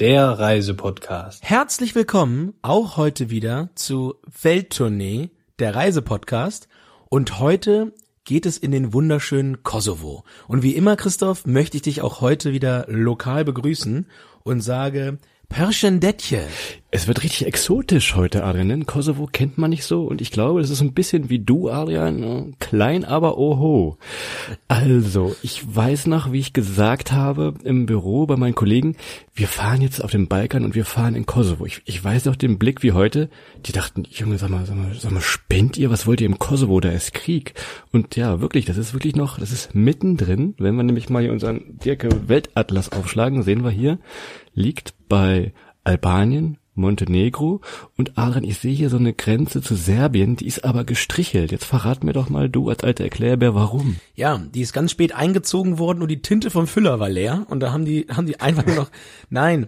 Der Reisepodcast. Herzlich willkommen auch heute wieder zu Welttournee, der Reisepodcast. Und heute geht es in den wunderschönen Kosovo. Und wie immer, Christoph, möchte ich dich auch heute wieder lokal begrüßen und sage Perschendetje. Es wird richtig exotisch heute, Adrian. Denn Kosovo kennt man nicht so und ich glaube, das ist ein bisschen wie du, Adrian. ne? Klein, aber oho. Also, ich weiß noch, wie ich gesagt habe im Büro bei meinen Kollegen, wir fahren jetzt auf den Balkan und wir fahren in Kosovo. Ich, ich weiß noch den Blick wie heute. Die dachten, Junge, sag mal, sag mal, sag mal, spinnt ihr? Was wollt ihr im Kosovo? Da ist Krieg. Und ja, wirklich, das ist wirklich noch, das ist mittendrin. Wenn wir nämlich mal hier unseren Dirke Weltatlas aufschlagen, sehen wir hier, liegt bei Albanien, Montenegro und Aaron, ich sehe hier so eine Grenze zu Serbien, die ist aber gestrichelt. Jetzt verrat mir doch mal du als alter Erklärbär, warum. Ja, die ist ganz spät eingezogen worden und die Tinte vom Füller war leer und da haben die, haben die einfach nur noch, nein.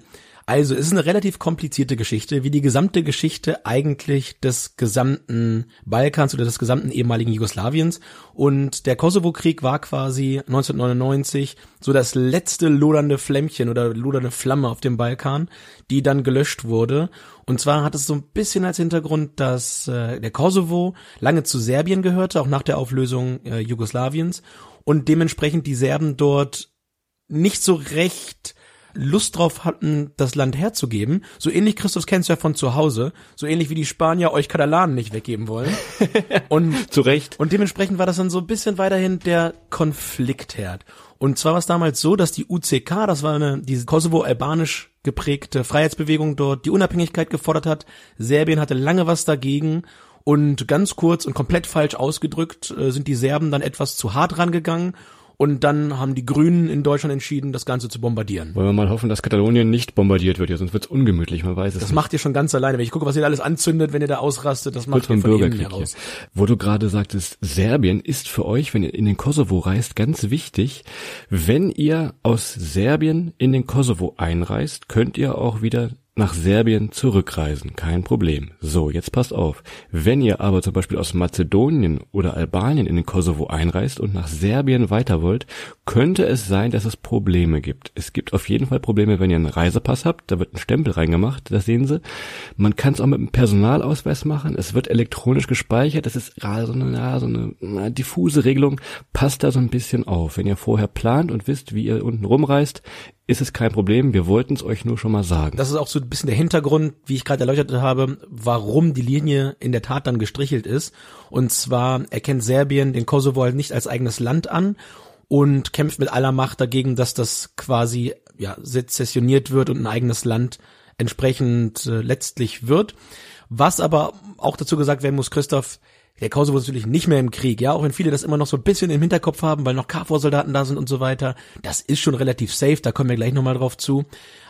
Also, es ist eine relativ komplizierte Geschichte, wie die gesamte Geschichte eigentlich des gesamten Balkans oder des gesamten ehemaligen Jugoslawiens. Und der Kosovo-Krieg war quasi 1999 so das letzte lodernde Flämmchen oder lodernde Flamme auf dem Balkan, die dann gelöscht wurde. Und zwar hat es so ein bisschen als Hintergrund, dass äh, der Kosovo lange zu Serbien gehörte, auch nach der Auflösung äh, Jugoslawiens. Und dementsprechend die Serben dort nicht so recht Lust drauf hatten, das Land herzugeben. So ähnlich, Christus kennst du ja von zu Hause, so ähnlich wie die Spanier euch Katalanen nicht weggeben wollen. Und, Zu Recht. und dementsprechend war das dann so ein bisschen weiterhin der Konfliktherd. Und zwar war es damals so, dass die UCK, das war eine, diese Kosovo-albanisch geprägte Freiheitsbewegung dort, die Unabhängigkeit gefordert hat. Serbien hatte lange was dagegen. Und ganz kurz und komplett falsch ausgedrückt äh, sind die Serben dann etwas zu hart rangegangen und dann haben die Grünen in Deutschland entschieden, das Ganze zu bombardieren. Wollen wir mal hoffen, dass Katalonien nicht bombardiert wird, ja, sonst wird's ungemütlich, man weiß es Das nicht. macht ihr schon ganz alleine. Wenn ich gucke, was ihr da alles anzündet, wenn ihr da ausrastet, das macht ihr von innen Bürgerkrieg heraus. hier. Wo du gerade sagtest, Serbien ist für euch, wenn ihr in den Kosovo reist, ganz wichtig. Wenn ihr aus Serbien in den Kosovo einreist, könnt ihr auch wieder nach Serbien zurückreisen. Kein Problem. So, jetzt passt auf. Wenn ihr aber zum Beispiel aus Mazedonien oder Albanien in den Kosovo einreist und nach Serbien weiter wollt, könnte es sein, dass es Probleme gibt. Es gibt auf jeden Fall Probleme, wenn ihr einen Reisepass habt. Da wird ein Stempel reingemacht, das sehen Sie. Man kann es auch mit einem Personalausweis machen. Es wird elektronisch gespeichert. Das ist gerade so eine, ja, so eine diffuse Regelung. Passt da so ein bisschen auf. Wenn ihr vorher plant und wisst, wie ihr unten rumreist, ist es kein Problem. Wir wollten es euch nur schon mal sagen. Das ist auch so ein bisschen der Hintergrund, wie ich gerade erläutert habe, warum die Linie in der Tat dann gestrichelt ist. Und zwar erkennt Serbien den Kosovo halt nicht als eigenes Land an und kämpft mit aller Macht dagegen, dass das quasi ja sezessioniert wird und ein eigenes Land entsprechend äh, letztlich wird. Was aber auch dazu gesagt werden muss, Christoph, der Kosovo ist natürlich nicht mehr im Krieg, ja, auch wenn viele das immer noch so ein bisschen im Hinterkopf haben, weil noch KFOR-Soldaten da sind und so weiter. Das ist schon relativ safe, da kommen wir gleich nochmal drauf zu.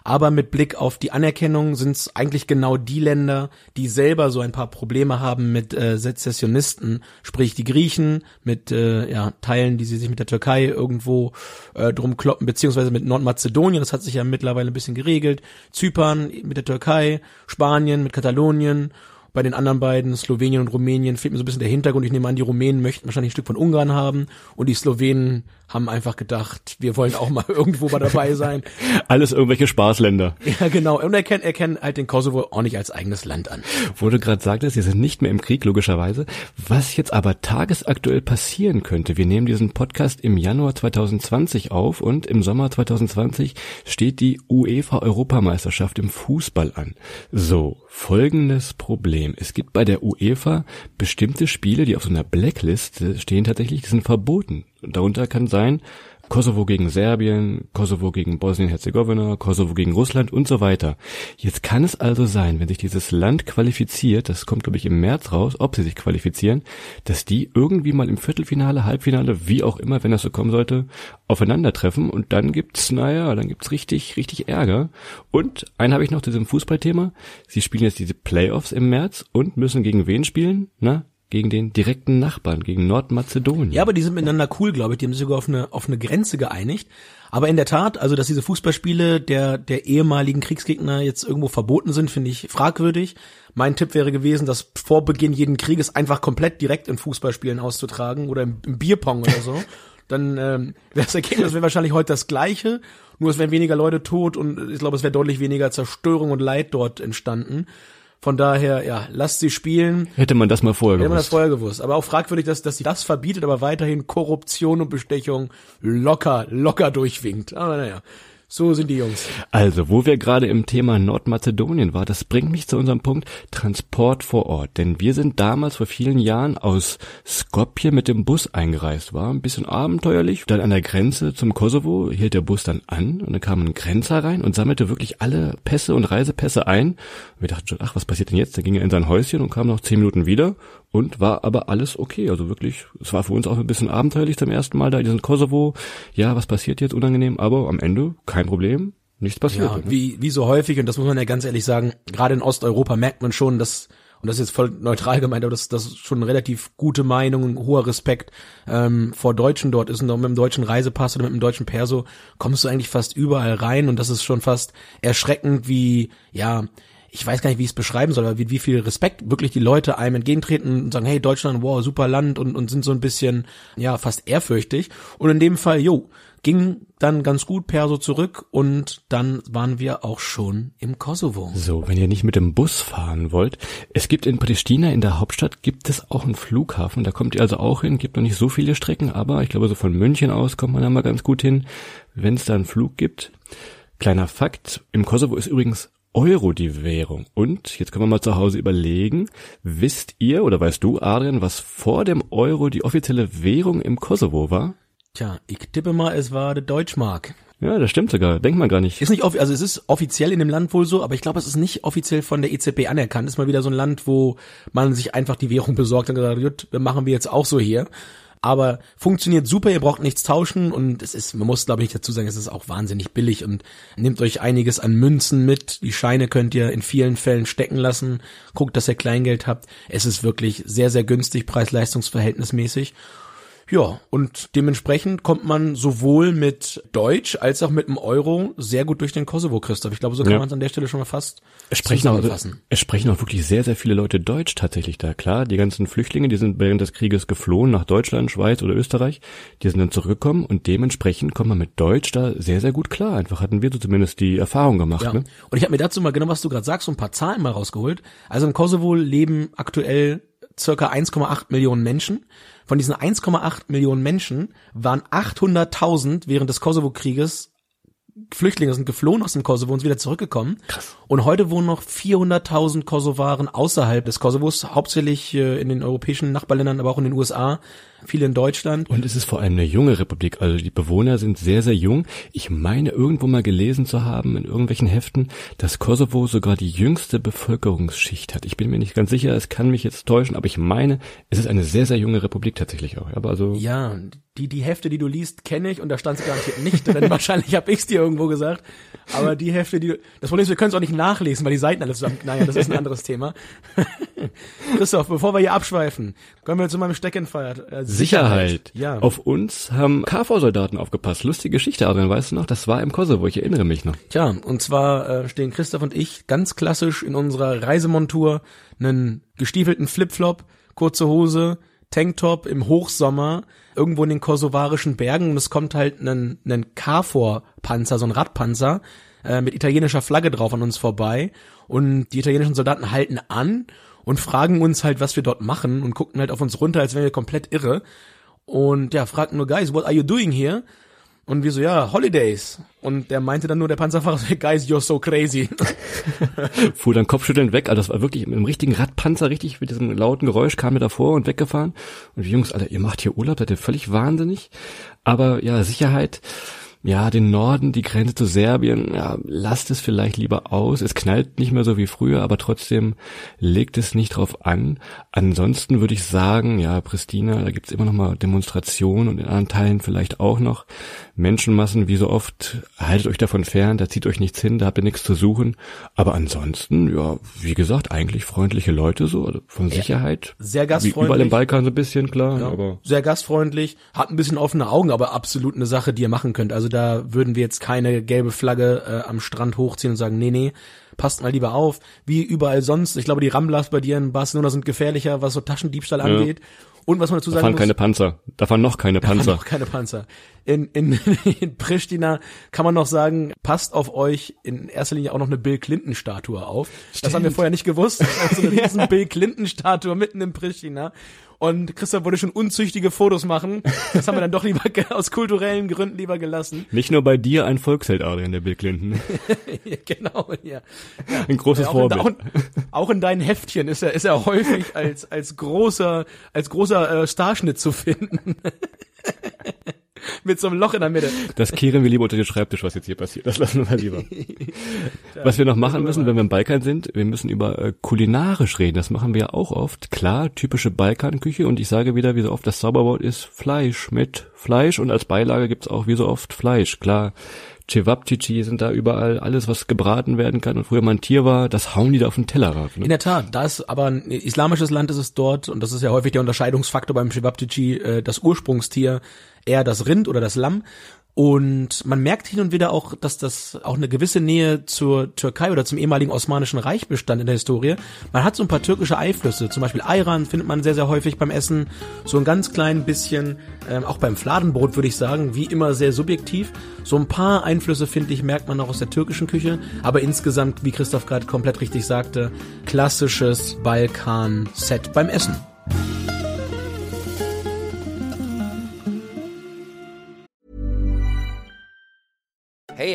Aber mit Blick auf die Anerkennung sind es eigentlich genau die Länder, die selber so ein paar Probleme haben mit äh, Sezessionisten, sprich die Griechen, mit äh, ja, Teilen, die sie sich mit der Türkei irgendwo äh, drum kloppen, beziehungsweise mit Nordmazedonien, das hat sich ja mittlerweile ein bisschen geregelt, Zypern mit der Türkei, Spanien mit Katalonien bei den anderen beiden, Slowenien und Rumänien, fehlt mir so ein bisschen der Hintergrund. Ich nehme an, die Rumänen möchten wahrscheinlich ein Stück von Ungarn haben und die Slowenen haben einfach gedacht, wir wollen auch mal irgendwo mal dabei sein. Alles irgendwelche Spaßländer. Ja, genau. Und erkennen, erkennen halt den Kosovo auch nicht als eigenes Land an. Wo du gerade sagtest, wir sind nicht mehr im Krieg, logischerweise. Was jetzt aber tagesaktuell passieren könnte, wir nehmen diesen Podcast im Januar 2020 auf und im Sommer 2020 steht die UEFA-Europameisterschaft im Fußball an. So, folgendes Problem. Es gibt bei der UEFA bestimmte Spiele, die auf so einer Blacklist stehen tatsächlich, die sind verboten. Und darunter kann sein Kosovo gegen Serbien, Kosovo gegen Bosnien-Herzegowina, Kosovo gegen Russland und so weiter. Jetzt kann es also sein, wenn sich dieses Land qualifiziert, das kommt glaube ich im März raus, ob sie sich qualifizieren, dass die irgendwie mal im Viertelfinale, Halbfinale, wie auch immer, wenn das so kommen sollte, aufeinandertreffen und dann gibt's, naja, dann gibt's richtig, richtig Ärger. Und einen habe ich noch zu diesem Fußballthema. Sie spielen jetzt diese Playoffs im März und müssen gegen wen spielen? Na, gegen den direkten Nachbarn, gegen Nordmazedonien. Ja, aber die sind miteinander cool, glaube ich. Die haben sich sogar auf eine, auf eine Grenze geeinigt. Aber in der Tat, also dass diese Fußballspiele der, der ehemaligen Kriegsgegner jetzt irgendwo verboten sind, finde ich fragwürdig. Mein Tipp wäre gewesen, das vor Beginn jeden Krieges einfach komplett direkt in Fußballspielen auszutragen oder im, im Bierpong oder so. Dann ähm, wäre das Ergebnis wäre wahrscheinlich heute das gleiche, nur es wären weniger Leute tot und ich glaube, es wäre deutlich weniger Zerstörung und Leid dort entstanden. Von daher, ja, lasst sie spielen. Hätte man das mal vorher Hätte man das gewusst. vorher gewusst. Aber auch fragwürdig, dass, dass sie das verbietet, aber weiterhin Korruption und Bestechung locker, locker durchwinkt. Aber naja, so sind die Jungs. Also, wo wir gerade im Thema Nordmazedonien war, das bringt mich zu unserem Punkt Transport vor Ort. Denn wir sind damals vor vielen Jahren aus Skopje mit dem Bus eingereist. War ein bisschen abenteuerlich. Dann an der Grenze zum Kosovo hielt der Bus dann an und dann kam ein Grenzer rein und sammelte wirklich alle Pässe und Reisepässe ein. Und wir dachten schon, ach, was passiert denn jetzt? Dann ging er in sein Häuschen und kam noch zehn Minuten wieder und war aber alles okay. Also wirklich, es war für uns auch ein bisschen abenteuerlich zum ersten Mal da in diesem Kosovo. Ja, was passiert jetzt? Unangenehm, aber am Ende kein Problem. Nichts passiert. Ja, ne? wie, wie so häufig, und das muss man ja ganz ehrlich sagen, gerade in Osteuropa merkt man schon, dass, und das ist jetzt voll neutral gemeint, aber das, das ist schon eine relativ gute Meinung, ein hoher Respekt ähm, vor Deutschen dort ist und auch mit dem deutschen Reisepass oder mit dem deutschen Perso kommst du eigentlich fast überall rein und das ist schon fast erschreckend, wie, ja, ich weiß gar nicht, wie ich es beschreiben soll, aber wie, wie viel Respekt wirklich die Leute einem entgegentreten und sagen, hey, Deutschland, wow, super Land und, und sind so ein bisschen, ja, fast ehrfürchtig. Und in dem Fall, jo, ging dann ganz gut Perso zurück und dann waren wir auch schon im Kosovo. So, wenn ihr nicht mit dem Bus fahren wollt, es gibt in Pristina, in der Hauptstadt, gibt es auch einen Flughafen, da kommt ihr also auch hin, gibt noch nicht so viele Strecken, aber ich glaube, so von München aus kommt man da mal ganz gut hin, wenn es da einen Flug gibt. Kleiner Fakt, im Kosovo ist übrigens Euro die Währung. Und jetzt können wir mal zu Hause überlegen, wisst ihr oder weißt du, Adrian, was vor dem Euro die offizielle Währung im Kosovo war? Tja, ich tippe mal, es war der Deutschmark. Ja, das stimmt sogar, denkt man gar nicht. Ist nicht offi- also es ist offiziell in dem Land wohl so, aber ich glaube, es ist nicht offiziell von der EZB anerkannt. Ist mal wieder so ein Land, wo man sich einfach die Währung besorgt und gesagt, gut, machen wir jetzt auch so hier. Aber funktioniert super, ihr braucht nichts tauschen und es ist, man muss glaube ich dazu sagen, es ist auch wahnsinnig billig und nehmt euch einiges an Münzen mit. Die Scheine könnt ihr in vielen Fällen stecken lassen. Guckt, dass ihr Kleingeld habt. Es ist wirklich sehr, sehr günstig, preis-leistungsverhältnismäßig. Ja, und dementsprechend kommt man sowohl mit Deutsch als auch mit dem Euro sehr gut durch den Kosovo, Christoph. Ich glaube, so kann Ja. man es an der Stelle schon mal fast Es sprechen, auch, es sprechen auch wirklich sehr, sehr viele Leute Deutsch tatsächlich da. Klar, die ganzen Flüchtlinge, die sind während des Krieges geflohen nach Deutschland, Schweiz oder Österreich. Die sind dann zurückgekommen und dementsprechend kommt man mit Deutsch da sehr, sehr gut klar. Einfach hatten wir so zumindest die Erfahrung gemacht. Ja. Ne? Und ich habe mir dazu mal genau, was du gerade sagst, so ein paar Zahlen mal rausgeholt. Also im Kosovo leben aktuell circa 1,8 Millionen Menschen. Von diesen 1,8 Millionen Menschen waren 800.000 während des Kosovo-Krieges Flüchtlinge sind geflohen aus dem Kosovo und sind wieder zurückgekommen. Und heute wohnen noch 400.000 Kosovaren außerhalb des Kosovos, hauptsächlich äh, in den europäischen Nachbarländern, aber auch in den USA, viele in Deutschland. Und es ist vor allem eine junge Republik. Also die Bewohner sind sehr, sehr jung. Ich meine irgendwo mal gelesen zu haben in irgendwelchen Heften, dass Kosovo sogar die jüngste Bevölkerungsschicht hat. Ich bin mir nicht ganz sicher, es kann mich jetzt täuschen, aber ich meine, es ist eine sehr, sehr junge Republik tatsächlich auch. Aber also Ja, die, die Hefte, die du liest, kenne ich und da stand es garantiert nicht drin. Wahrscheinlich habe ich es dir irgendwo gesagt. Aber die Hefte, die das Problem ist, wir können es auch nicht nachlesen, weil die Seiten alle zusammen, naja, das ist ein anderes Thema. Christoph, bevor wir hier abschweifen, kommen wir zu meinem Steckenpferd. Äh, Sicherheit. Ja. Auf uns haben KV-Soldaten aufgepasst. Lustige Geschichte, Adrian, weißt du noch? Das war im Kosovo, ich erinnere mich noch. Tja, und zwar äh, stehen Christoph und ich ganz klassisch in unserer Reisemontur einen gestiefelten Flipflop, kurze Hose, Tanktop im Hochsommer irgendwo in den kosovarischen Bergen und es kommt halt ein, ein KFOR-Panzer, so ein Radpanzer äh, mit italienischer Flagge drauf an uns vorbei und die italienischen Soldaten halten an und fragen uns halt, was wir dort machen und gucken halt auf uns runter, als wären wir komplett irre und ja, fragten nur, guys, what are you doing here? Und wir so, ja, Holidays. Und der meinte dann nur, der Panzerfahrer, guys, you're so crazy. Fuhr dann kopfschüttelnd weg, also das war wirklich mit einem richtigen Radpanzer, richtig mit diesem lauten Geräusch kam er davor und weggefahren. Und die Jungs, Alter, ihr macht hier Urlaub, seid ihr völlig wahnsinnig. Aber ja, Sicherheit, ja, den Norden, die Grenze zu Serbien, ja, lasst es vielleicht lieber aus. Es knallt nicht mehr so wie früher, aber trotzdem legt es nicht drauf an. Ansonsten würde ich sagen, ja, Pristina, da gibt's immer noch mal Demonstrationen und in anderen Teilen vielleicht auch noch. Menschenmassen, wie so oft, haltet euch davon fern, da zieht euch nichts hin, da habt ihr nichts zu suchen. Aber ansonsten, ja, wie gesagt, eigentlich freundliche Leute so, also von Sicherheit. Sehr Wie gastfreundlich. überall im Balkan so ein bisschen, klar, Ja, aber sehr gastfreundlich, hat ein bisschen offene Augen, aber absolut eine Sache, die ihr machen könnt. Also da würden wir jetzt keine gelbe Flagge äh, am Strand hochziehen und sagen, nee, nee, passt mal lieber auf. Wie überall sonst. Ich glaube, die Ramblas bei dir in Barcelona sind gefährlicher, was so Taschendiebstahl angeht. Und was man dazu da sagen fahren muss, keine Panzer. Da fahren noch keine da fahren Panzer. noch keine Panzer. In, in, in Pristina kann man noch sagen, passt auf euch in erster Linie auch noch eine Bill Clinton Statue auf. Das haben wir vorher nicht gewusst. Also eine riesen Bill Clinton Statue mitten in Pristina. Und Christoph wollte schon unzüchtige Fotos machen. Das haben wir dann doch lieber aus kulturellen Gründen lieber gelassen. Nicht nur bei dir ein Volksheld, Adrian, der Bill Clinton. Ja, genau, ja. Ein großes auch, in, Vorbild. auch, in, auch in deinen Heftchen ist er, ist er häufig als, als großer, als großer äh, Starschnitt zu finden. Mit so einem Loch in der Mitte. Das kehren wir lieber unter den Schreibtisch, was jetzt hier passiert. Das lassen wir mal lieber. Was wir noch machen müssen, wenn wir im Balkan sind, wir müssen über äh, kulinarisch reden. Das machen wir ja auch oft. Klar, typische Balkanküche. Und ich sage wieder, wie so oft, das Zauberwort ist Fleisch mit Fleisch. Und als Beilage gibt's auch wie so oft Fleisch. Klar, Cevapcici sind da überall. Alles, was gebraten werden kann. Und früher mal ein Tier war, das hauen die da auf den Teller rauf. In Ne? der Tat, da es aber ein islamisches Land ist es dort, und das ist ja häufig der Unterscheidungsfaktor beim Shebabtici, äh, das Ursprungstier eher das Rind oder das Lamm. Und man merkt hin und wieder auch, dass das auch eine gewisse Nähe zur Türkei oder zum ehemaligen Osmanischen Reich bestand in der Historie. Man hat so ein paar türkische Einflüsse, zum Beispiel Ayran findet man sehr, sehr häufig beim Essen. So ein ganz klein bisschen, ähm, auch beim Fladenbrot würde ich sagen, wie immer sehr subjektiv. So ein paar Einflüsse, finde ich, merkt man auch aus der türkischen Küche. Aber insgesamt, wie Christoph gerade komplett richtig sagte, klassisches Balkan-Set beim Essen.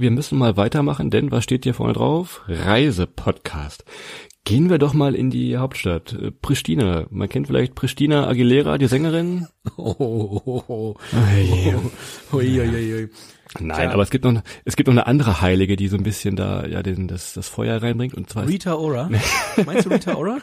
Wir müssen mal weitermachen, denn was steht hier vorne drauf? Reisepodcast. Gehen wir doch mal in die Hauptstadt, äh, Pristina. Man kennt vielleicht Pristina Aguilera, die Sängerin. Oh, oh, oh, oh. Ui, ui, ui. Nein, aber es gibt noch, es gibt noch eine andere Heilige, die so ein bisschen da, ja, den, das, das Feuer reinbringt und zwar Rita Ora? Meinst du Rita Ora?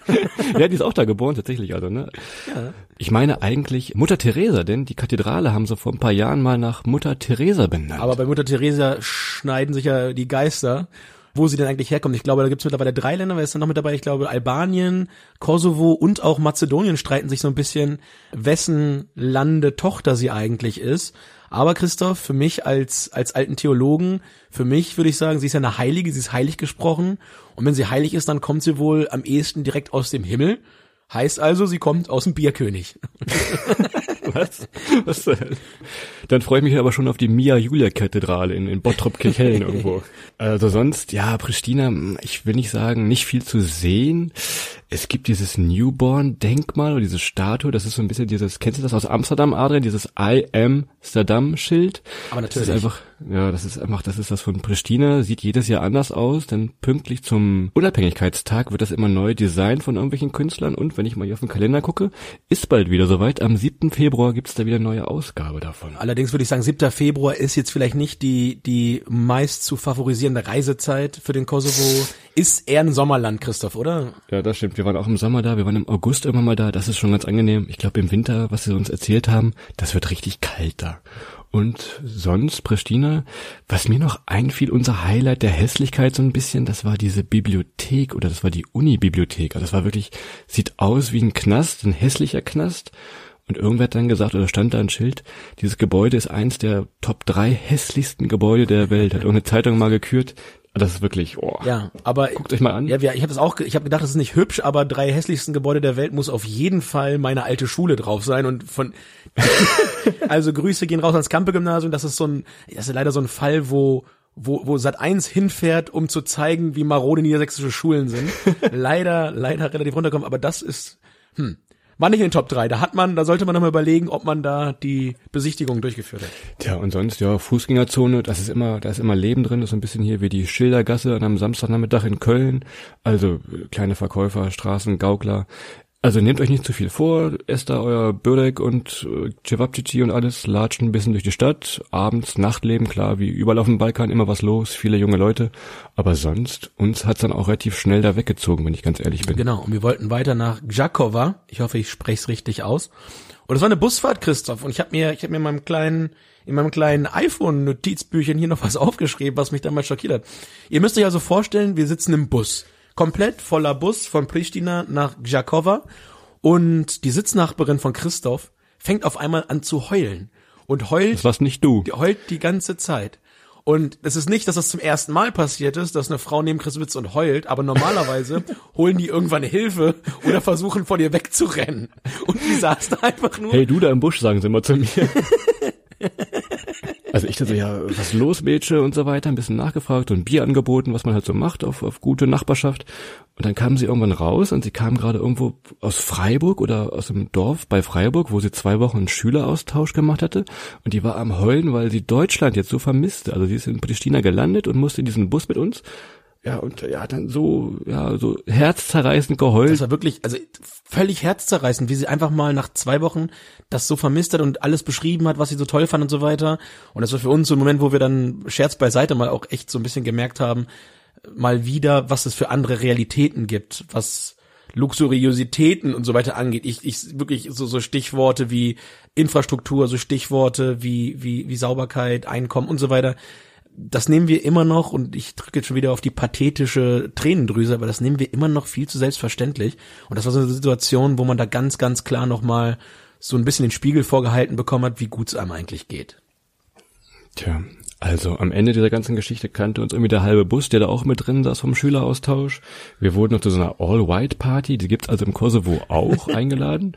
ja, die ist auch da geboren, tatsächlich, also, ne? ja. Ich meine eigentlich Mutter Teresa, denn die Kathedrale haben sie vor ein paar Jahren mal nach Mutter Teresa benannt. Aber bei Mutter Teresa schneiden sich ja die Geister, wo sie denn eigentlich herkommt. Ich glaube, da gibt es mittlerweile drei Länder, wer ist denn noch mit dabei? Ich glaube, Albanien, Kosovo und auch Mazedonien streiten sich so ein bisschen, wessen Lande Tochter sie eigentlich ist. Aber Christoph, für mich als, als alten Theologen, für mich würde ich sagen, sie ist ja eine Heilige, sie ist heilig gesprochen. Und wenn sie heilig ist, dann kommt sie wohl am ehesten direkt aus dem Himmel. Heißt also, sie kommt aus dem Bierkönig. Was? Was? äh, Dann freue ich mich aber schon auf die Mia-Julia-Kathedrale in, in Bottrop-Kirchhellen irgendwo. Also sonst, ja, Pristina, ich will nicht sagen, nicht viel zu sehen. Es gibt dieses Newborn-Denkmal oder diese Statue, das ist so ein bisschen dieses, kennst du das aus Amsterdam, Adrian? Dieses I am Amsterdam-Schild. Aber Das natürlich. ist einfach, ja, das ist einfach, das ist das von Pristina, sieht jedes Jahr anders aus, denn pünktlich zum Unabhängigkeitstag wird das immer neu designt von irgendwelchen Künstlern und wenn ich mal hier auf den Kalender gucke, ist bald wieder soweit. Am 7. Februar gibt's da wieder eine neue Ausgabe davon. Allerdings würde ich sagen, 7. Februar ist jetzt vielleicht nicht die, die meist zu favorisierende Reisezeit für den Kosovo. Ist eher ein Sommerland, Christoph, oder? Ja, das stimmt. Wir waren auch im Sommer da, wir waren im August immer mal da, das ist schon ganz angenehm. Ich glaube im Winter, was sie uns erzählt haben, das wird richtig kalt da. Und sonst, Pristina, was mir noch einfiel, unser Highlight der Hässlichkeit so ein bisschen, das war diese Bibliothek oder das war die Uni-Bibliothek. Also das war wirklich, sieht aus wie ein Knast, ein hässlicher Knast. Und irgendwer hat dann gesagt, oder stand da ein Schild, dieses Gebäude ist eins der Top drei hässlichsten Gebäude der Welt. Hat irgendeine Zeitung mal gekürt. Das ist wirklich, oh. Ja, aber Guckt euch mal an. Ja, wir- ich habe das auch, ich habe gedacht, das ist nicht hübsch, aber drei hässlichsten Gebäude der Welt muss auf jeden Fall meine alte Schule drauf sein und von also Grüße gehen raus ans Kampe Gymnasium, das ist so ein das ist leider so ein Fall, wo wo, wo Sat 1 hinfährt, um zu zeigen, wie marode niedersächsische Schulen sind. leider, leider relativ runterkommen, aber das ist, hm, war nicht in den Top 3. Da hat man, da sollte man nochmal überlegen, ob man da die Besichtigung durchgeführt hat. Tja, und sonst, ja, Fußgängerzone, das ist immer, da ist immer Leben drin, das ist ein bisschen hier wie die Schildergasse an einem Samstagnachmittag in Köln. Also äh, kleine Verkäufer, Straßen, Gaukler. Also nehmt euch nicht zu viel vor, esst da euer Börek und äh, Cevapcici und alles, latscht ein bisschen durch die Stadt, abends, Nachtleben, klar, wie überall auf dem Balkan, immer was los, viele junge Leute. Aber sonst, uns hat's dann auch relativ schnell da weggezogen, wenn ich ganz ehrlich bin. Genau, und wir wollten weiter nach Gjakova. Ich hoffe, ich spreche es richtig aus. Und es war eine Busfahrt, Christoph. Und ich habe mir, ich habe mir in meinem kleinen, in meinem kleinen iPhone-Notizbüchchen hier noch was aufgeschrieben, was mich damals schockiert hat. Ihr müsst euch also vorstellen, wir sitzen im Bus. Komplett voller Bus von Pristina nach Gjakova. Und die Sitznachbarin von Christoph fängt auf einmal an zu heulen. Und heult Das warst nicht du. die heult die ganze Zeit. Und es ist nicht, dass das zum ersten Mal passiert ist, dass eine Frau neben Chris sitzt und heult, aber normalerweise holen die irgendwann Hilfe oder versuchen vor dir wegzurennen. Und die saß da einfach nur. Hey, du da im Busch, sagen sie immer zu mir. Also ich dachte so, ja, was los, Mädchen und so weiter, ein bisschen nachgefragt und Bier angeboten, was man halt so macht auf, auf gute Nachbarschaft. Und dann kamen sie irgendwann raus und sie kamen gerade irgendwo aus Freiburg oder aus dem Dorf bei Freiburg, wo sie zwei Wochen einen Schüleraustausch gemacht hatte. Und die war am Heulen, weil sie Deutschland jetzt so vermisste. Also sie ist in Pristina gelandet und musste in diesen Bus mit uns. Ja, und ja, dann so, ja, so herzzerreißend geheult. Das war wirklich, also völlig herzzerreißend, wie sie einfach mal nach zwei Wochen das so vermisst hat und alles beschrieben hat, was sie so toll fand und so weiter. Und das war für uns so ein Moment, wo wir dann Scherz beiseite mal auch echt so ein bisschen gemerkt haben, mal wieder, was es für andere Realitäten gibt, was Luxuriositäten und so weiter angeht. Ich, ich wirklich so, so Stichworte wie Infrastruktur, so Stichworte wie, wie, wie Sauberkeit, Einkommen und so weiter. Das nehmen wir immer noch, und ich drücke jetzt schon wieder auf die pathetische Tränendrüse, aber das nehmen wir immer noch viel zu selbstverständlich. Und das war so eine Situation, wo man da ganz, ganz klar nochmal so ein bisschen den Spiegel vorgehalten bekommen hat, wie gut es einem eigentlich geht. Tja, also am Ende dieser ganzen Geschichte kannte uns irgendwie der halbe Bus, der da auch mit drin saß vom Schüleraustausch. Wir wurden noch zu so einer All-White-Party, die gibt's also im Kosovo auch eingeladen.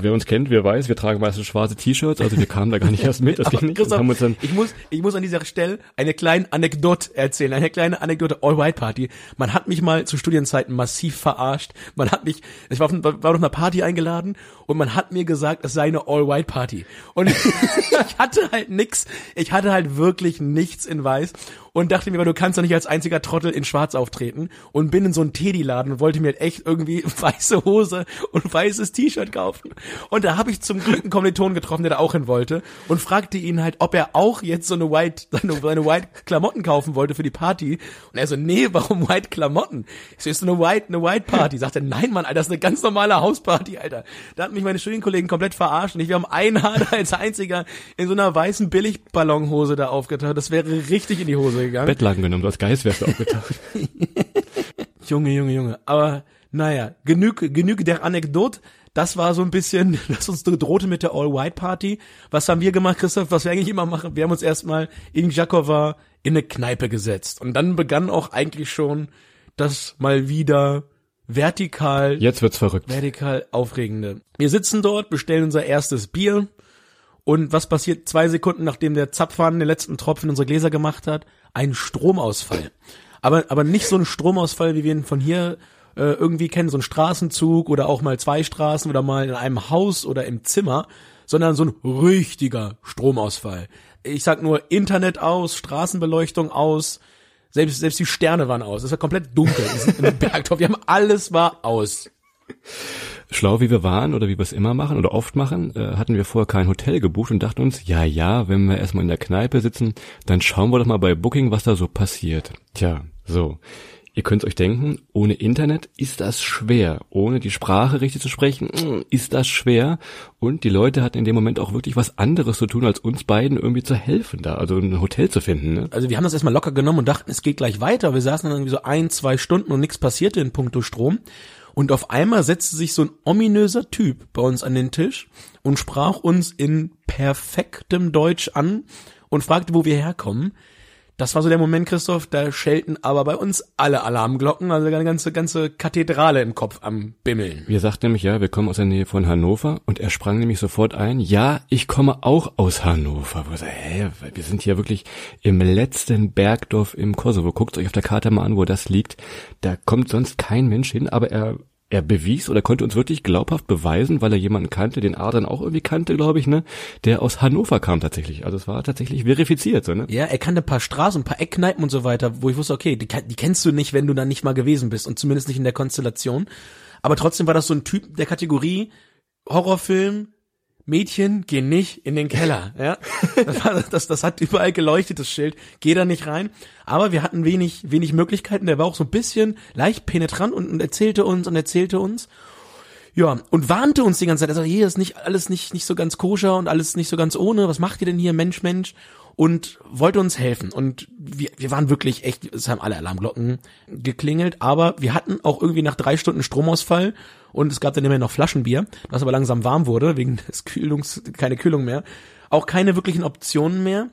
Wer uns kennt, wer weiß, wir tragen meistens schwarze T-Shirts, also wir kamen da gar nicht erst mit, das ging nicht. Christoph, haben uns dann, ich muss, ich muss an dieser Stelle eine kleine Anekdote erzählen, eine kleine Anekdote All-White-Party. Man hat mich mal zu Studienzeiten massiv verarscht. Man hat mich, ich war auf, war auf einer Party eingeladen und man hat mir gesagt, es sei eine All-White-Party. Und ich hatte halt nix, ich hatte halt wirklich nichts in weiß und dachte mir, du kannst doch nicht als einziger Trottel in schwarz auftreten und bin in so einen Teddy-Laden und wollte mir halt echt irgendwie weiße Hose und weißes T-Shirt kaufen. Und da habe ich zum Glück einen Kommiliton getroffen, der da auch hin wollte und fragte ihn halt, ob er auch jetzt so eine White, seine, seine White Klamotten kaufen wollte für die Party. Und er so, nee, warum White Klamotten? Ich so, ist eine White, eine White Party. Sagt er, nein, Mann, Alter, das ist eine ganz normale Hausparty, Alter. Da hat mich meine Studienkollegen komplett verarscht und ich, wir haben einen Hader als einziger in so einer weißen Billigballonhose da aufgetaucht. Das wäre richtig in die Hose gegangen. Bettlaken genommen, du als Geist wärst du aufgetaucht. Junge, Junge, Junge. Aber naja, genug, genug der Anekdote. Das war so ein bisschen, das uns drohte mit der All-White-Party. Was haben wir gemacht, Christoph? Was wir eigentlich immer machen? Wir haben uns erstmal in Jakova in eine Kneipe gesetzt. Und dann begann auch eigentlich schon das mal wieder vertikal Jetzt wird's verrückt. Vertikal aufregende. Wir sitzen dort, bestellen unser erstes Bier und was passiert zwei Sekunden nachdem der Zapfhahn den letzten Tropfen in unsere Gläser gemacht hat? Ein Stromausfall. Aber, aber nicht so ein Stromausfall, wie wir ihn von hier äh, irgendwie kennen, so ein Straßenzug oder auch mal zwei Straßen oder mal in einem Haus oder im Zimmer, sondern so ein richtiger Stromausfall. Ich sag nur Internet aus, Straßenbeleuchtung aus, selbst, selbst die Sterne waren aus. Es war komplett dunkel dem Bergdorf. Wir haben alles war aus. Schlau wie wir waren oder wie wir es immer machen oder oft machen, äh, hatten wir vorher kein Hotel gebucht und dachten uns, ja, ja, wenn wir erstmal in der Kneipe sitzen, dann schauen wir doch mal bei Booking, was da so passiert. Tja, so. Ihr könnt euch denken, ohne Internet ist das schwer. Ohne die Sprache richtig zu sprechen, mm, ist das schwer. Und die Leute hatten in dem Moment auch wirklich was anderes zu tun, als uns beiden irgendwie zu helfen da, also ein Hotel zu finden. Ne? also wir haben das erstmal locker genommen und dachten, es geht gleich weiter. Wir saßen dann irgendwie so ein, zwei Stunden und nichts passierte in puncto Strom. Und auf einmal setzte sich so ein ominöser Typ bei uns an den Tisch und sprach uns in perfektem Deutsch an und fragte, wo wir herkommen. Das war so der Moment, Christoph, da schelten aber bei uns alle Alarmglocken, also eine ganze, ganze Kathedrale im Kopf am Bimmeln. Wir sagten nämlich, ja, wir kommen aus der Nähe von Hannover und er sprang nämlich sofort ein, ja, ich komme auch aus Hannover. Wo er hä, wir sind hier wirklich im letzten Bergdorf im Kosovo. Guckt euch auf der Karte mal an, wo das liegt. Da kommt sonst kein Mensch hin, aber er er bewies oder konnte uns wirklich glaubhaft beweisen, weil er jemanden kannte, den Adrian auch irgendwie kannte, glaube ich, ne, der aus Hannover kam tatsächlich. Also es war tatsächlich verifiziert, so, ne? Ja, er kannte ein paar Straßen, ein paar Eckkneipen und so weiter, wo ich wusste, okay, die, die kennst du nicht, wenn du da nicht mal gewesen bist und zumindest nicht in der Konstellation. Aber trotzdem war das so ein Typ der Kategorie Horrorfilm, Mädchen, geh nicht in den Keller. Ja, das, war, das, das hat überall geleuchtet, das Schild. Geh da nicht rein. Aber wir hatten wenig, wenig Möglichkeiten. Der war auch so ein bisschen leicht penetrant und, und erzählte uns und erzählte uns. Ja, und warnte uns die ganze Zeit. Er sagte, hier ist nicht alles nicht, nicht so ganz koscher und alles nicht so ganz ohne. Was macht ihr denn hier, Mensch, Mensch? Und wollte uns helfen. Und wir, wir waren wirklich echt, es haben alle Alarmglocken geklingelt, aber wir hatten auch irgendwie nach drei Stunden Stromausfall und es gab dann immer noch Flaschenbier, das aber langsam warm wurde, wegen des Kühlungs, keine Kühlung mehr, auch keine wirklichen Optionen mehr.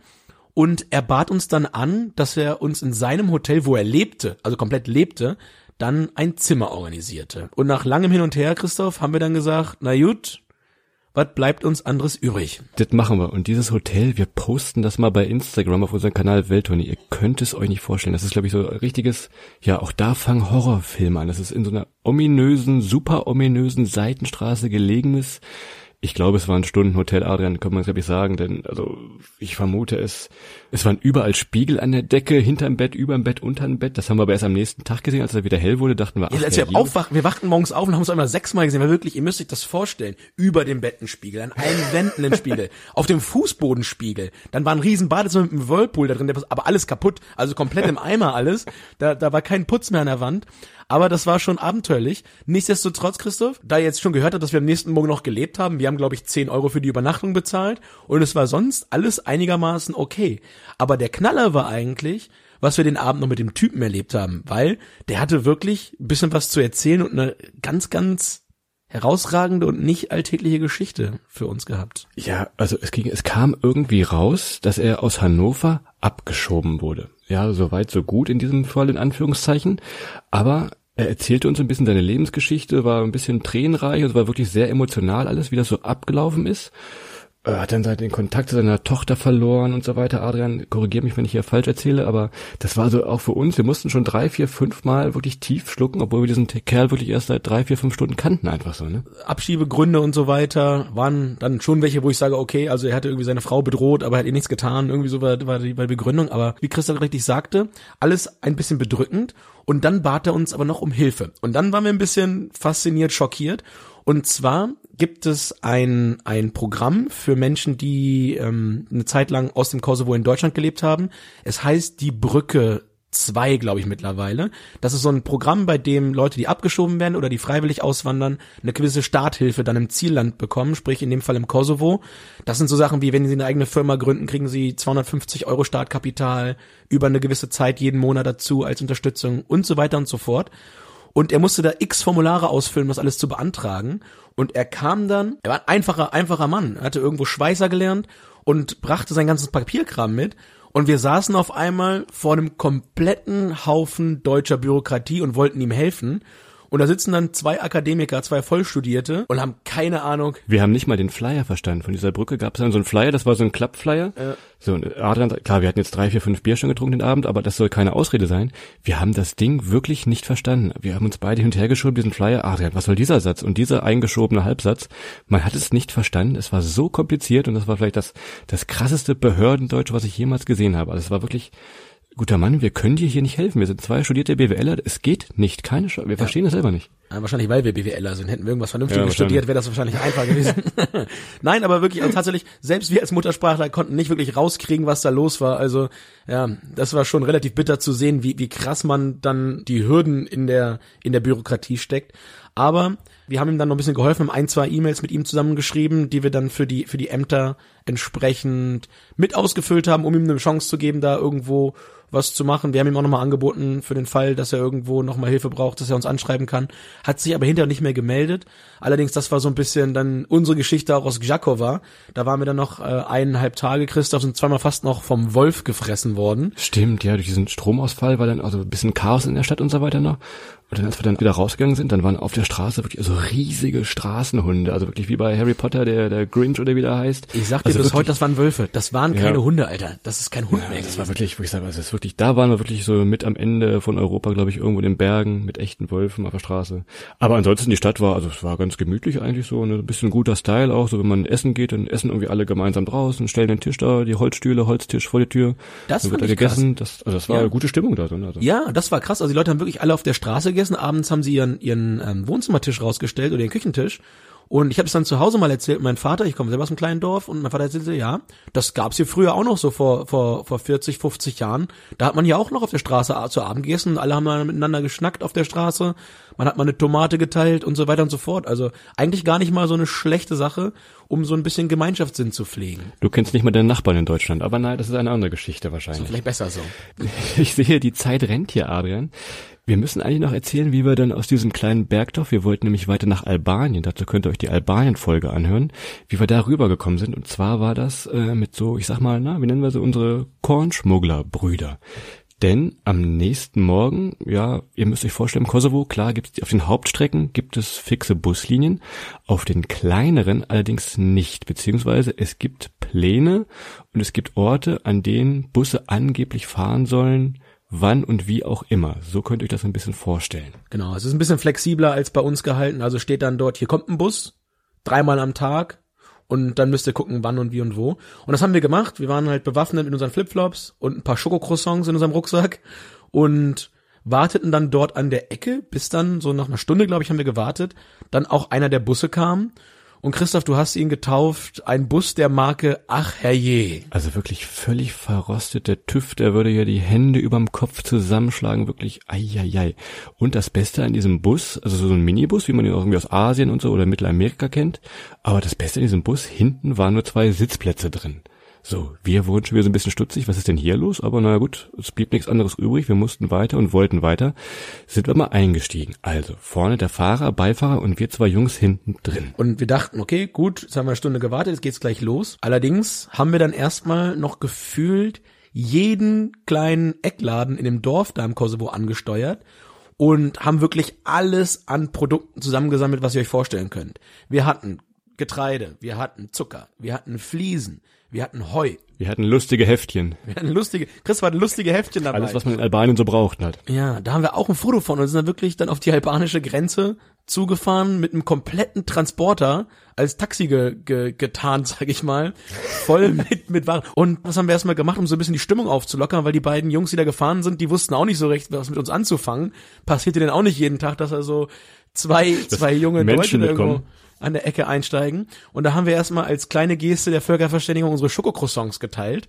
Und er bat uns dann an, dass er uns in seinem Hotel, wo er lebte, also komplett lebte, dann ein Zimmer organisierte. Und nach langem Hin und Her, Christoph, haben wir dann gesagt, na gut, was bleibt uns anderes übrig? Das machen wir. Und dieses Hotel, wir posten das mal bei Instagram auf unserem Kanal Welttournee. Ihr könnt es euch nicht vorstellen. Das ist, glaube ich, so ein richtiges, ja, auch da fangen Horrorfilme an. Das ist in so einer ominösen, super ominösen Seitenstraße gelegenes ich glaube, es war ein Stundenhotel, Adrian, kann man glaube ich sagen, denn also ich vermute es, es waren überall Spiegel an der Decke, hinterm Bett, überm Bett, unterm Bett. Das haben wir aber erst am nächsten Tag gesehen, als er wieder hell wurde, dachten wir, ach, ja, als wir aufwachen, wir wachten morgens auf und haben es einmal sechsmal gesehen, weil wirklich, ihr müsst euch das vorstellen, über dem Bett ein Spiegel, an allen Wänden ein Spiegel, auf dem Fußboden Spiegel, dann war ein riesen Badezimmer mit einem Whirlpool da drin, aber alles kaputt, also komplett im Eimer alles, da, da war kein Putz mehr an der Wand aber das war schon abenteuerlich. Nichtsdestotrotz, Christoph, da ihr jetzt schon gehört habt, dass wir am nächsten Morgen noch gelebt haben, wir haben, glaube ich, 10 Euro für die Übernachtung bezahlt und es war sonst alles einigermaßen okay. Aber der Knaller war eigentlich, was wir den Abend noch mit dem Typen erlebt haben, weil der hatte wirklich ein bisschen was zu erzählen und eine ganz, ganz herausragende und nicht alltägliche Geschichte für uns gehabt. Ja, also es ging, es kam irgendwie raus, dass er aus Hannover abgeschoben wurde. Ja, so weit, so gut in diesem Fall in Anführungszeichen. Aber er erzählte uns ein bisschen seine Lebensgeschichte, war ein bisschen tränenreich, also war wirklich sehr emotional alles, wie das so abgelaufen ist. Er hat dann den Kontakt zu seiner Tochter verloren und so weiter. Adrian, korrigier mich, wenn ich hier falsch erzähle, aber das war so auch für uns. Wir mussten schon drei, vier, fünf Mal wirklich tief schlucken, obwohl wir diesen Kerl wirklich erst seit drei, vier, fünf Stunden kannten, einfach so, ne? Abschiebegründe und so weiter waren dann schon welche, wo ich sage, okay, also er hatte irgendwie seine Frau bedroht, aber er hat ihr nichts getan. Irgendwie so war, war, die, war die Begründung. Aber wie Christian richtig sagte, alles ein bisschen bedrückend. Und dann bat er uns aber noch um Hilfe. Und dann waren wir ein bisschen fasziniert, schockiert. Und zwar gibt es ein, ein Programm für Menschen, die ähm, eine Zeit lang aus dem Kosovo in Deutschland gelebt haben. Es heißt die Brücke 2, glaube ich, mittlerweile. Das ist so ein Programm, bei dem Leute, die abgeschoben werden oder die freiwillig auswandern, eine gewisse Starthilfe dann im Zielland bekommen, sprich in dem Fall im Kosovo. Das sind so Sachen wie, wenn sie eine eigene Firma gründen, kriegen sie 250 Euro Startkapital über eine gewisse Zeit jeden Monat dazu als Unterstützung und so weiter und so fort. Und er musste da x Formulare ausfüllen, um das alles zu beantragen. Und er kam dann, er war ein einfacher, einfacher Mann. Er hatte irgendwo Schweißer gelernt und brachte sein ganzes Papierkram mit. Und wir saßen auf einmal vor einem kompletten Haufen deutscher Bürokratie und wollten ihm helfen. Und da sitzen dann zwei Akademiker, zwei Vollstudierte und haben keine Ahnung. Wir haben nicht mal den Flyer verstanden. Von dieser Brücke gab es dann so einen Flyer, das war so ein Klappflyer. Ja. So, und Adrian, klar, wir hatten jetzt drei, vier, fünf Bier schon getrunken den Abend, aber das soll keine Ausrede sein. Wir haben das Ding wirklich nicht verstanden. Wir haben uns beide hin und her geschoben, diesen Flyer. Adrian, was soll dieser Satz? Und dieser eingeschobene Halbsatz. Man hat es nicht verstanden. Es war so kompliziert und das war vielleicht das, das krasseste Behördendeutsch, was ich jemals gesehen habe. Also es war wirklich, guter Mann, wir können dir hier nicht helfen. Wir sind zwei studierte BWLer. Es geht nicht. Keine Chance. Wir ja. verstehen das selber nicht. Ja, wahrscheinlich, weil wir BWLer sind. Hätten wir irgendwas Vernünftiges ja, studiert, wäre das wahrscheinlich einfach gewesen. Nein, aber wirklich, also tatsächlich, selbst wir als Muttersprachler konnten nicht wirklich rauskriegen, was da los war. Also, ja, das war schon relativ bitter zu sehen, wie, wie krass man dann die Hürden in der, in der Bürokratie steckt. Aber wir haben ihm dann noch ein bisschen geholfen, haben ein, zwei E-Mails mit ihm zusammengeschrieben, die wir dann für die, für die Ämter entsprechend mit ausgefüllt haben, um ihm eine Chance zu geben, da irgendwo was zu machen. Wir haben ihm auch nochmal angeboten für den Fall, dass er irgendwo nochmal Hilfe braucht, dass er uns anschreiben kann. hat sich aber hinterher nicht mehr gemeldet. Allerdings, das war so ein bisschen dann unsere Geschichte auch aus Gjakova. Da waren wir dann noch äh, eineinhalb Tage, Christoph, sind zweimal fast noch vom Wolf gefressen worden. Stimmt, ja, durch diesen Stromausfall war dann also ein bisschen Chaos in der Stadt und so weiter noch. Und dann, als wir dann wieder rausgegangen sind, dann waren auf der Straße wirklich so riesige Straßenhunde, also wirklich wie bei Harry Potter, der, der Grinch oder wie der heißt. Ich sag dir also bis heute, das waren Wölfe. Das waren Ja. keine Hunde, Alter. Das ist kein Hund mehr. Das war wirklich, wo ich sage, also das ist wirklich, da waren wir wirklich so mit am Ende von Europa, glaube ich, irgendwo in den Bergen mit echten Wölfen auf der Straße. Aber ansonsten die Stadt war, also es war ganz gemütlich eigentlich so, ne, ein bisschen guter Style auch, so wenn man essen geht, dann essen irgendwie alle gemeinsam draußen, stellen den Tisch da, die Holzstühle, Holztisch vor die Tür. Das dann wird da gegessen. Das, also das war Ja. eine gute Stimmung da drin. Also. Ja, das war krass. Also die Leute haben wirklich alle auf der Straße gegessen. Abends haben sie ihren, ihren ähm, Wohnzimmertisch rausgestellt oder ihren Küchentisch. Und ich habe es dann zu Hause mal erzählt, mein Vater, ich komme selber aus einem kleinen Dorf und mein Vater erzählte, ja, das gab's hier früher auch noch so vor, vor, vor 40, 50 Jahren. Da hat man ja auch noch auf der Straße zu Abend gegessen alle haben dann miteinander geschnackt auf der Straße. Man hat mal eine Tomate geteilt und so weiter und so fort. Also eigentlich gar nicht mal so eine schlechte Sache, um so ein bisschen Gemeinschaftssinn zu pflegen. Du kennst nicht mal deinen Nachbarn in Deutschland, aber nein, das ist eine andere Geschichte wahrscheinlich. Vielleicht besser so. Ich sehe, die Zeit rennt hier, Adrian. Wir müssen eigentlich noch erzählen, wie wir dann aus diesem kleinen Bergdorf, wir wollten nämlich weiter nach Albanien, dazu könnt ihr euch die Albanien-Folge anhören, wie wir da rübergekommen sind. Und zwar war das äh, mit so, ich sag mal, na, wie nennen wir so unsere Kornschmuggler-Brüder. Denn am nächsten Morgen, ja, ihr müsst euch vorstellen, im Kosovo, klar, gibt es auf den Hauptstrecken gibt es fixe Buslinien, auf den kleineren allerdings nicht, beziehungsweise es gibt Pläne und es gibt Orte, an denen Busse angeblich fahren sollen, wann und wie auch immer. So könnt ihr euch das ein bisschen vorstellen. Genau, es ist ein bisschen flexibler als bei uns gehalten. Also steht dann dort, hier kommt ein Bus, dreimal am Tag und dann müsst ihr gucken, wann und wie und wo. Und das haben wir gemacht. Wir waren halt bewaffnet mit unseren Flipflops und ein paar Schokocroissants in unserem Rucksack und warteten dann dort an der Ecke, bis dann so nach einer Stunde, glaube ich, haben wir gewartet, dann auch einer der Busse kam. Und Christoph, du hast ihn getauft, ein Bus der Marke Ach herrje. Also wirklich völlig verrostet. Der TÜV, der würde ja die Hände überm Kopf zusammenschlagen, wirklich eieiei. Und das Beste an diesem Bus, also so ein Minibus, wie man ihn irgendwie aus Asien und so oder Mittelamerika kennt, aber das Beste an diesem Bus, hinten waren nur zwei Sitzplätze drin. So, wir wurden schon wieder so ein bisschen stutzig, was ist denn hier los? Aber naja gut, es blieb nichts anderes übrig, wir mussten weiter und wollten weiter, sind wir mal eingestiegen. Also, vorne der Fahrer, Beifahrer und wir zwei Jungs hinten drin. Und wir dachten, okay, gut, jetzt haben wir eine Stunde gewartet, jetzt geht's gleich los. Allerdings haben wir dann erstmal noch gefühlt jeden kleinen Eckladen in dem Dorf da im Kosovo angesteuert und haben wirklich alles an Produkten zusammengesammelt, was ihr euch vorstellen könnt. Wir hatten Getreide, wir hatten Zucker, wir hatten Fliesen, wir hatten Heu, Wir hatten lustige Heftchen. wir hatten lustige, Chris war lustige Heftchen dabei. Alles, was man in Albanien so braucht hat. Ja, da haben wir auch ein Foto von und sind dann wirklich dann auf die albanische Grenze zugefahren mit einem kompletten Transporter als Taxi ge, ge, getarnt, sag ich mal, voll mit mit Waren. Und was haben wir erstmal gemacht, um so ein bisschen die Stimmung aufzulockern, weil die beiden Jungs, die da gefahren sind, die wussten auch nicht so recht, was mit uns anzufangen. Passierte denn auch nicht jeden Tag, dass er so zwei zwei junge Menschen Deutsche irgendwo. An der Ecke einsteigen. Und da haben wir erstmal als kleine Geste der Völkerverständigung unsere Schokocroissants geteilt.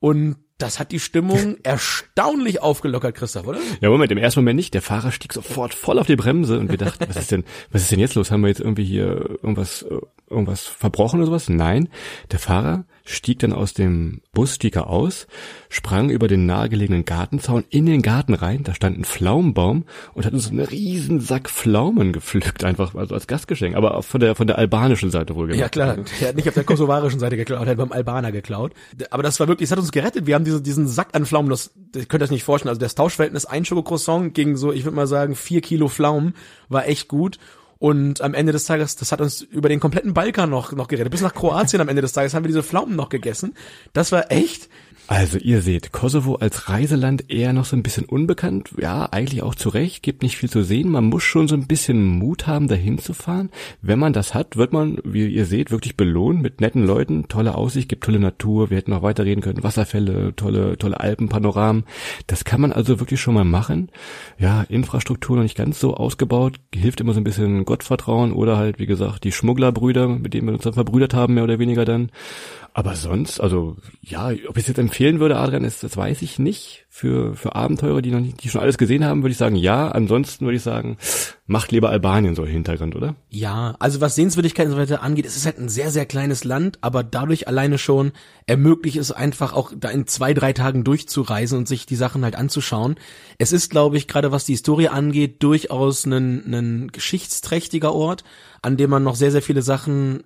Und das hat die Stimmung erstaunlich aufgelockert, Christoph, oder? Ja, Moment, im ersten Moment nicht. Der Fahrer stieg sofort voll auf die Bremse und wir dachten, was ist denn, was ist denn jetzt los? Haben wir jetzt irgendwie hier irgendwas, äh, irgendwas verbrochen oder sowas? Nein. Der Fahrer stieg dann aus dem Bus, stieg er aus, sprang über den nahegelegenen Gartenzaun in den Garten rein. Da stand ein Pflaumenbaum und hat uns einen riesen Sack Pflaumen gepflückt, einfach, also als Gastgeschenk, aber auch von der, von der albanischen Seite wohl Ja klar, der hat nicht auf der kosovarischen Seite geklaut, der hat beim Albaner geklaut. Aber das war wirklich, das hat uns gerettet. Wir haben diese, diesen Sack an Pflaumen, das, ihr könnt das nicht vorstellen. Also das Tauschverhältnis ein Schokocroissant gegen so, ich würde mal sagen, vier Kilo Pflaumen war echt gut. Und am Ende des Tages, das hat uns über den kompletten Balkan noch, noch gerettet. Bis nach Kroatien am Ende des Tages haben wir diese Pflaumen noch gegessen. Das war echt, Also ihr seht, Kosovo als Reiseland eher noch so ein bisschen unbekannt. Ja, eigentlich auch zu Recht, gibt nicht viel zu sehen. Man muss schon so ein bisschen Mut haben, dahin zu fahren. Wenn man das hat, wird man, wie ihr seht, wirklich belohnt mit netten Leuten. Tolle Aussicht, gibt tolle Natur. Wir hätten noch weiterreden können. Wasserfälle, tolle, tolle Alpenpanoramen. Das kann man also wirklich schon mal machen. Ja, Infrastruktur noch nicht ganz so ausgebaut. Hilft immer so ein bisschen Gottvertrauen oder halt, wie gesagt, die Schmugglerbrüder, mit denen wir uns dann verbrüdert haben, mehr oder weniger dann. Aber sonst, also ja, ob es jetzt empfehlen würde, Adrian, ist, das weiß ich nicht. Für, für Abenteurer, die noch nicht, die schon alles gesehen haben, würde ich sagen, ja. Ansonsten würde ich sagen, macht lieber Albanien so Hintergrund, oder? Ja, also was Sehenswürdigkeiten und so weiter angeht, es ist halt ein sehr, sehr kleines Land, aber dadurch alleine schon ermöglicht es einfach auch da in zwei, drei Tagen durchzureisen und sich die Sachen halt anzuschauen. Es ist, glaube ich, gerade was die Historie angeht, durchaus ein, ein geschichtsträchtiger Ort, an dem man noch sehr, sehr viele Sachen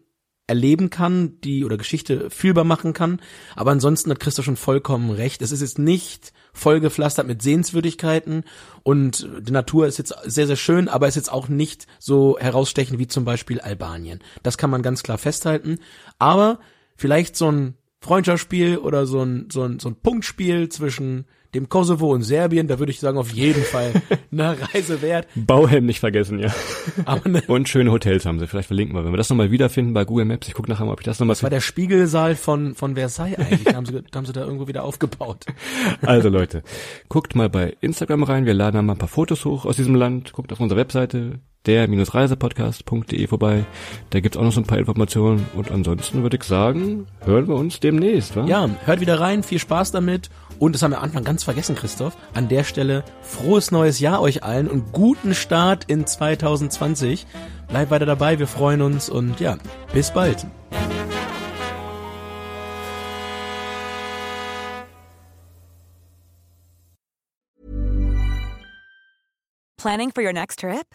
erleben kann, die oder Geschichte fühlbar machen kann. Aber ansonsten hat Christa schon vollkommen recht. Es ist jetzt nicht vollgepflastert mit Sehenswürdigkeiten und die Natur ist jetzt sehr, sehr schön, aber ist jetzt auch nicht so herausstechend wie zum Beispiel Albanien. Das kann man ganz klar festhalten. Aber vielleicht so ein Freundschaftsspiel oder so ein, so ein, so ein Punktspiel zwischen dem Kosovo und Serbien, da würde ich sagen, auf jeden Fall eine Reise wert. Bauhelm nicht vergessen, ja. Ne, Und schöne Hotels haben sie. Vielleicht verlinken wir, wenn wir das nochmal wiederfinden bei Google Maps. Ich gucke nachher mal, ob ich das nochmal das war der Spiegelsaal von, von Versailles eigentlich. Da haben, sie, da haben sie da irgendwo wieder aufgebaut. Also Leute, guckt mal bei Instagram rein. Wir laden da mal ein paar Fotos hoch aus diesem Land. Guckt auf unserer Webseite der-reisepodcast.de vorbei. Da gibt's auch noch so ein paar Informationen. Und ansonsten würde ich sagen, hören wir uns demnächst, wa? Ja, hört wieder rein, viel Spaß damit. Und das haben wir am Anfang ganz vergessen, Christoph. An der Stelle frohes neues Jahr euch allen und guten Start in 2020. Bleibt weiter dabei, wir freuen uns und ja, bis bald. Planning for your next trip?